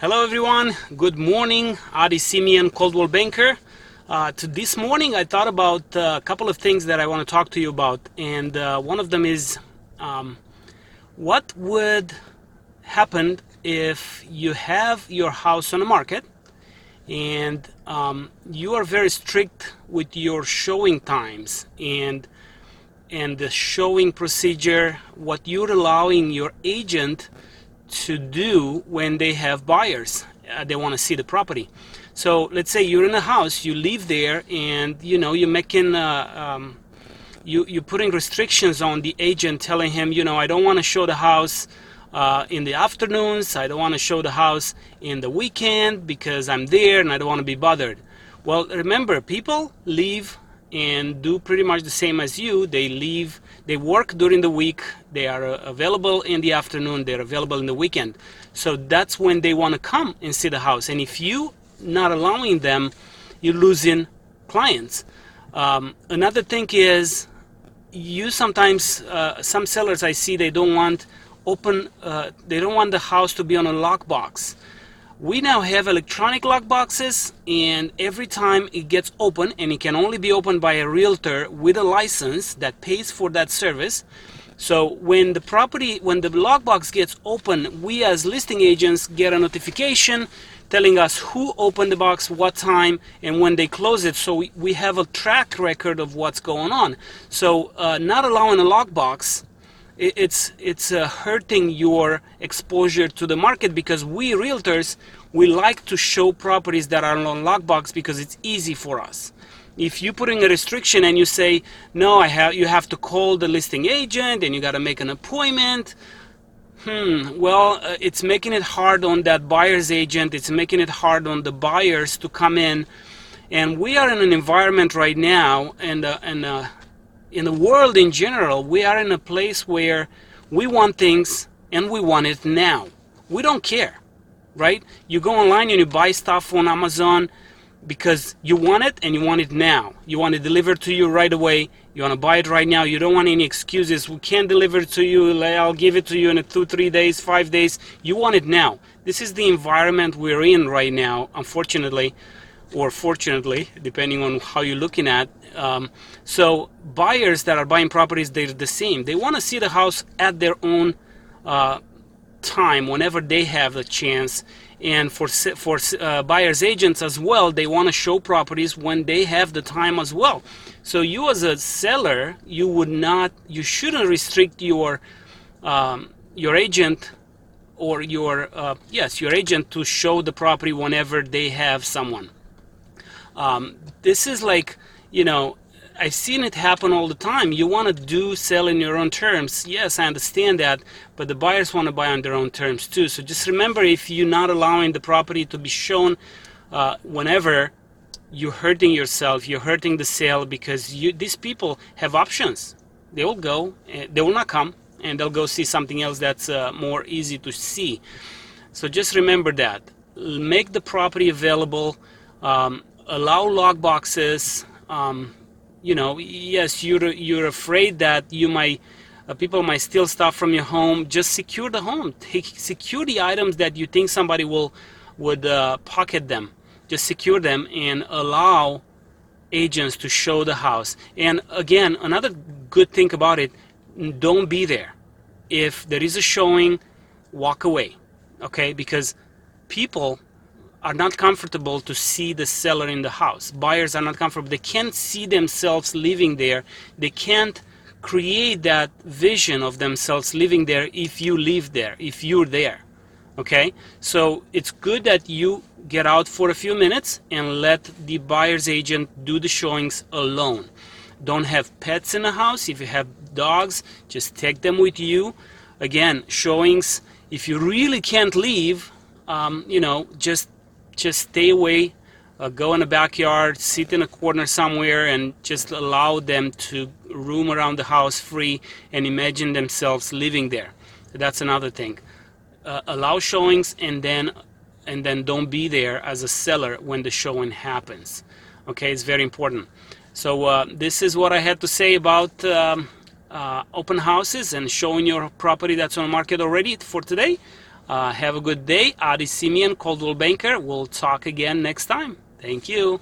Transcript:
Hello everyone, good morning. Adi Simeon, Coldwell Banker. Uh, to this morning, I thought about uh, a couple of things that I want to talk to you about, and uh, one of them is um, what would happen if you have your house on the market and um, you are very strict with your showing times and and the showing procedure, what you're allowing your agent to do when they have buyers. Uh, they want to see the property. So let's say you're in a house, you live there, and you know you're making. Uh, um, you, you're putting restrictions on the agent telling him you know i don't want to show the house uh, in the afternoons i don't want to show the house in the weekend because i'm there and i don't want to be bothered well remember people leave and do pretty much the same as you. They leave, they work during the week, they are uh, available in the afternoon, they're available in the weekend. So that's when they want to come and see the house. And if you not allowing them, you're losing clients. Um, another thing is you sometimes uh, some sellers I see they don't want open uh, they don't want the house to be on a lockbox we now have electronic lock boxes and every time it gets open and it can only be opened by a realtor with a license that pays for that service. So when the property when the lockbox gets open we as listing agents get a notification telling us who opened the box what time and when they close it. So we, we have a track record of what's going on. So uh, not allowing a lockbox it's it's uh, hurting your exposure to the market because we realtors we like to show properties that are on lockbox because it's easy for us. If you put in a restriction and you say no i have you have to call the listing agent and you got to make an appointment hmm well uh, it's making it hard on that buyer's agent. It's making it hard on the buyers to come in. And we are in an environment right now and uh, and uh, in the world in general, we are in a place where we want things and we want it now. We don't care, right? You go online and you buy stuff on Amazon because you want it and you want it now. You want it delivered to you right away. You want to buy it right now. You don't want any excuses. We can't deliver it to you. I'll give it to you in two, three days, five days. You want it now. This is the environment we're in right now, unfortunately or fortunately, depending on how you're looking at. Um, so buyers that are buying properties, they're the same. They want to see the house at their own uh, time, whenever they have the chance. And for for uh, buyers agents as well, they want to show properties when they have the time as well. So you as a seller, you would not, you shouldn't restrict your um, your agent or your uh, yes your agent to show the property whenever they have someone um, this is like, you know, I've seen it happen all the time. You want to do sell in your own terms. Yes, I understand that, but the buyers want to buy on their own terms too. So just remember if you're not allowing the property to be shown uh, whenever, you're hurting yourself, you're hurting the sale because you, these people have options. They will go, eh, they will not come, and they'll go see something else that's uh, more easy to see. So just remember that. Make the property available. Um, allow lock boxes. Um, you know, yes, you're you're afraid that you might uh, people might steal stuff from your home. Just secure the home. Take, secure the items that you think somebody will would uh, pocket them. Just secure them and allow agents to show the house. And again, another good thing about it: don't be there. If there is a showing, walk away. Okay, because people are not comfortable to see the seller in the house. Buyers are not comfortable. They can't see themselves living there. They can't create that vision of themselves living there if you live there, if you're there. Okay? So it's good that you get out for a few minutes and let the buyer's agent do the showings alone. Don't have pets in the house. If you have dogs, just take them with you. Again, showings, if you really can't leave, um, you know, just just stay away, uh, go in the backyard, sit in a corner somewhere, and just allow them to roam around the house free and imagine themselves living there. That's another thing. Uh, allow showings and then and then don't be there as a seller when the showing happens. Okay, it's very important. So uh, this is what I had to say about um, uh, open houses and showing your property that's on the market already for today. Uh, have a good day. Adi Simeon, Coldwell Banker. We'll talk again next time. Thank you.